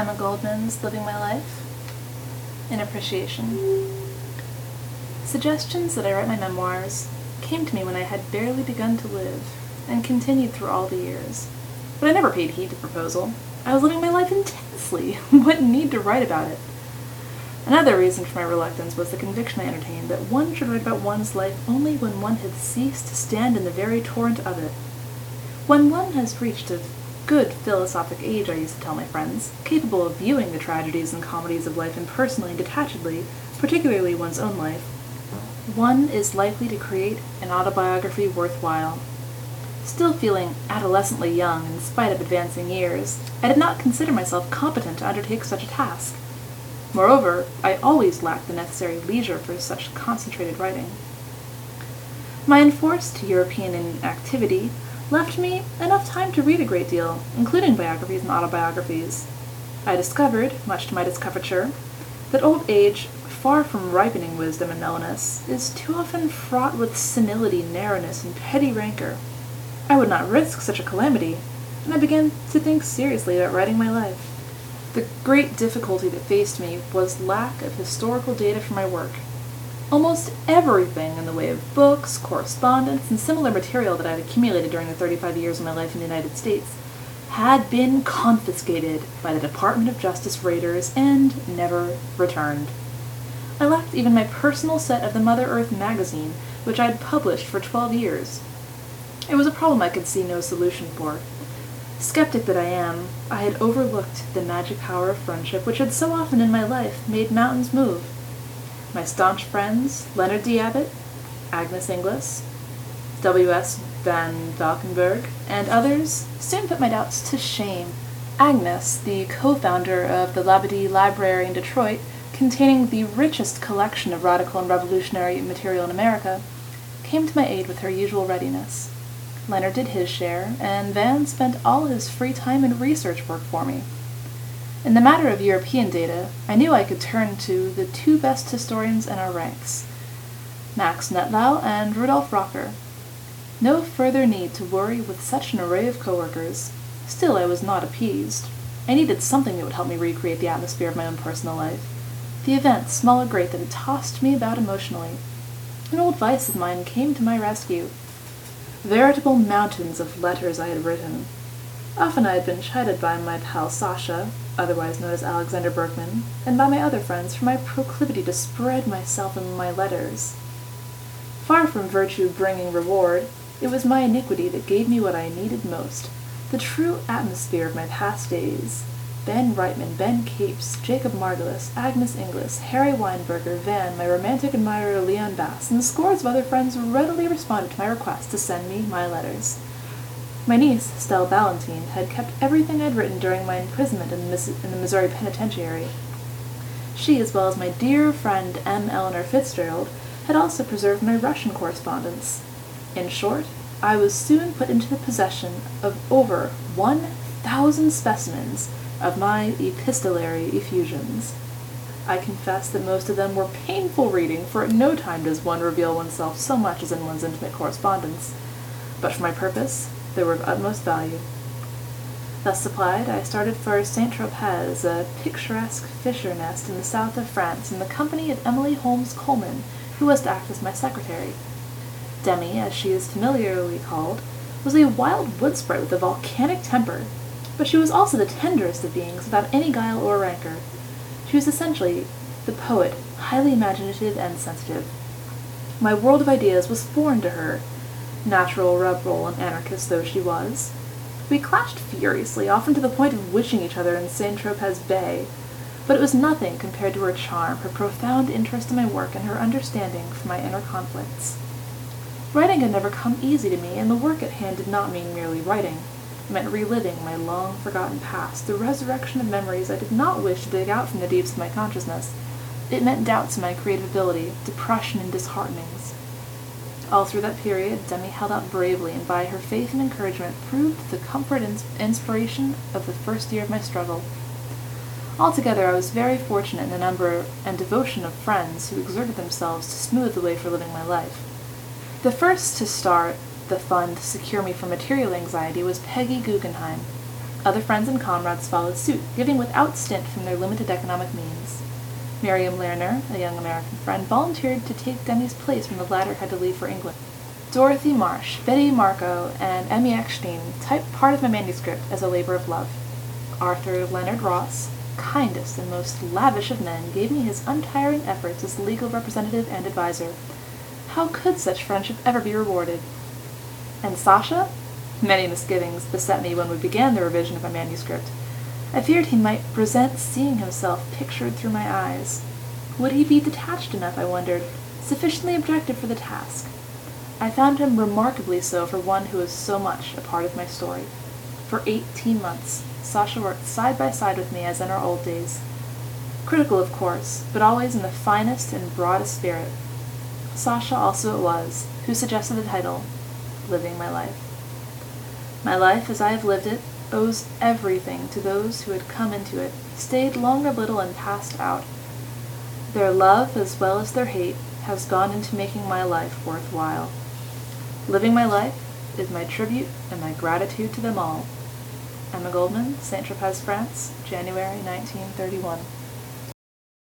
Emma Goldman's Living My Life. In appreciation. Suggestions that I write my memoirs came to me when I had barely begun to live, and continued through all the years. But I never paid heed to proposal. I was living my life intensely. what need to write about it? Another reason for my reluctance was the conviction I entertained that one should write about one's life only when one had ceased to stand in the very torrent of it. When one has reached a good philosophic age, I used to tell my friends, capable of viewing the tragedies and comedies of life impersonally and detachedly, particularly one's own life, one is likely to create an autobiography worthwhile. Still feeling adolescently young in spite of advancing years, I did not consider myself competent to undertake such a task. Moreover, I always lacked the necessary leisure for such concentrated writing. My enforced European inactivity left me enough time to read a great deal, including biographies and autobiographies. I discovered, much to my discomfiture, that old age, far from ripening wisdom and mellowness, is too often fraught with senility, narrowness, and petty rancor. I would not risk such a calamity, and I began to think seriously about writing my life. The great difficulty that faced me was lack of historical data for my work. Almost everything in the way of books, correspondence, and similar material that I had accumulated during the 35 years of my life in the United States had been confiscated by the Department of Justice raiders and never returned. I lacked even my personal set of the Mother Earth magazine, which I had published for 12 years. It was a problem I could see no solution for. Skeptic that I am, I had overlooked the magic power of friendship which had so often in my life made mountains move. My staunch friends, Leonard D. Abbott, Agnes Inglis, W.S. Van Valkenburgh, and others, soon put my doubts to shame. Agnes, the co-founder of the Labadie Library in Detroit, containing the richest collection of radical and revolutionary material in America, came to my aid with her usual readiness. Leonard did his share, and Van spent all his free time in research work for me. In the matter of European data, I knew I could turn to the two best historians in our ranks, Max Nettlau and Rudolf Rocker. No further need to worry with such an array of coworkers. Still, I was not appeased. I needed something that would help me recreate the atmosphere of my own personal life. The events, small or great, that had tossed me about emotionally. An old vice of mine came to my rescue. Veritable mountains of letters I had written. Often I had been chided by my pal Sasha, otherwise known as Alexander Berkman, and by my other friends for my proclivity to spread myself in my letters. Far from virtue bringing reward, it was my iniquity that gave me what I needed most, the true atmosphere of my past days. Ben Reitman, Ben Capes, Jacob Margolis, Agnes Inglis, Harry Weinberger, Van, my romantic admirer Leon Bass, and scores of other friends readily responded to my request to send me my letters. My niece, Stella Ballantine, had kept everything I'd written during my imprisonment in the, Miss- in the Missouri Penitentiary. She, as well as my dear friend M. Eleanor Fitzgerald, had also preserved my Russian correspondence. In short, I was soon put into the possession of over one thousand specimens of my epistolary effusions. I confess that most of them were painful reading, for at no time does one reveal oneself so much as in one's intimate correspondence. But for my purpose, they were of utmost value. Thus supplied, I started for Saint Tropez, a picturesque fisher nest in the south of France, in the company of Emily Holmes Coleman, who was to act as my secretary. Demi, as she is familiarly called, was a wild wood sprite with a volcanic temper, but she was also the tenderest of beings, without any guile or rancor. She was essentially the poet, highly imaginative and sensitive. My world of ideas was foreign to her, natural rebel and anarchist though she was. We clashed furiously, often to the point of wishing each other in Saint Tropez Bay, but it was nothing compared to her charm, her profound interest in my work, and her understanding for my inner conflicts. Writing had never come easy to me, and the work at hand did not mean merely writing. It meant reliving my long forgotten past, the resurrection of memories I did not wish to dig out from the deeps of my consciousness. It meant doubts in my creative ability, depression and disheartenings. All through that period, Demi held out bravely, and by her faith and encouragement proved the comfort and inspiration of the first year of my struggle. Altogether, I was very fortunate in the number and devotion of friends who exerted themselves to smooth the way for living my life. The first to start the fund to secure me from material anxiety was Peggy Guggenheim. Other friends and comrades followed suit, giving without stint from their limited economic means. Miriam Lerner, a young American friend, volunteered to take Demi's place when the latter had to leave for England. Dorothy Marsh, Betty Marco, and Emmy Eckstein typed part of my manuscript as a labor of love. Arthur Leonard Ross, kindest and most lavish of men, gave me his untiring efforts as legal representative and adviser. How could such friendship ever be rewarded? And Sasha? Many misgivings beset me when we began the revision of my manuscript. I feared he might resent seeing himself pictured through my eyes. Would he be detached enough, I wondered, sufficiently objective for the task? I found him remarkably so for one who was so much a part of my story. For eighteen months, Sasha worked side by side with me as in our old days. Critical, of course, but always in the finest and broadest spirit. Sasha also it was who suggested the title, Living My Life. My life, as I have lived it, owes everything to those who had come into it, stayed long a little and passed out. Their love, as well as their hate, has gone into making my life worth while. Living my life is my tribute and my gratitude to them all. Emma Goldman, Saint-Tropez, France, January 1931.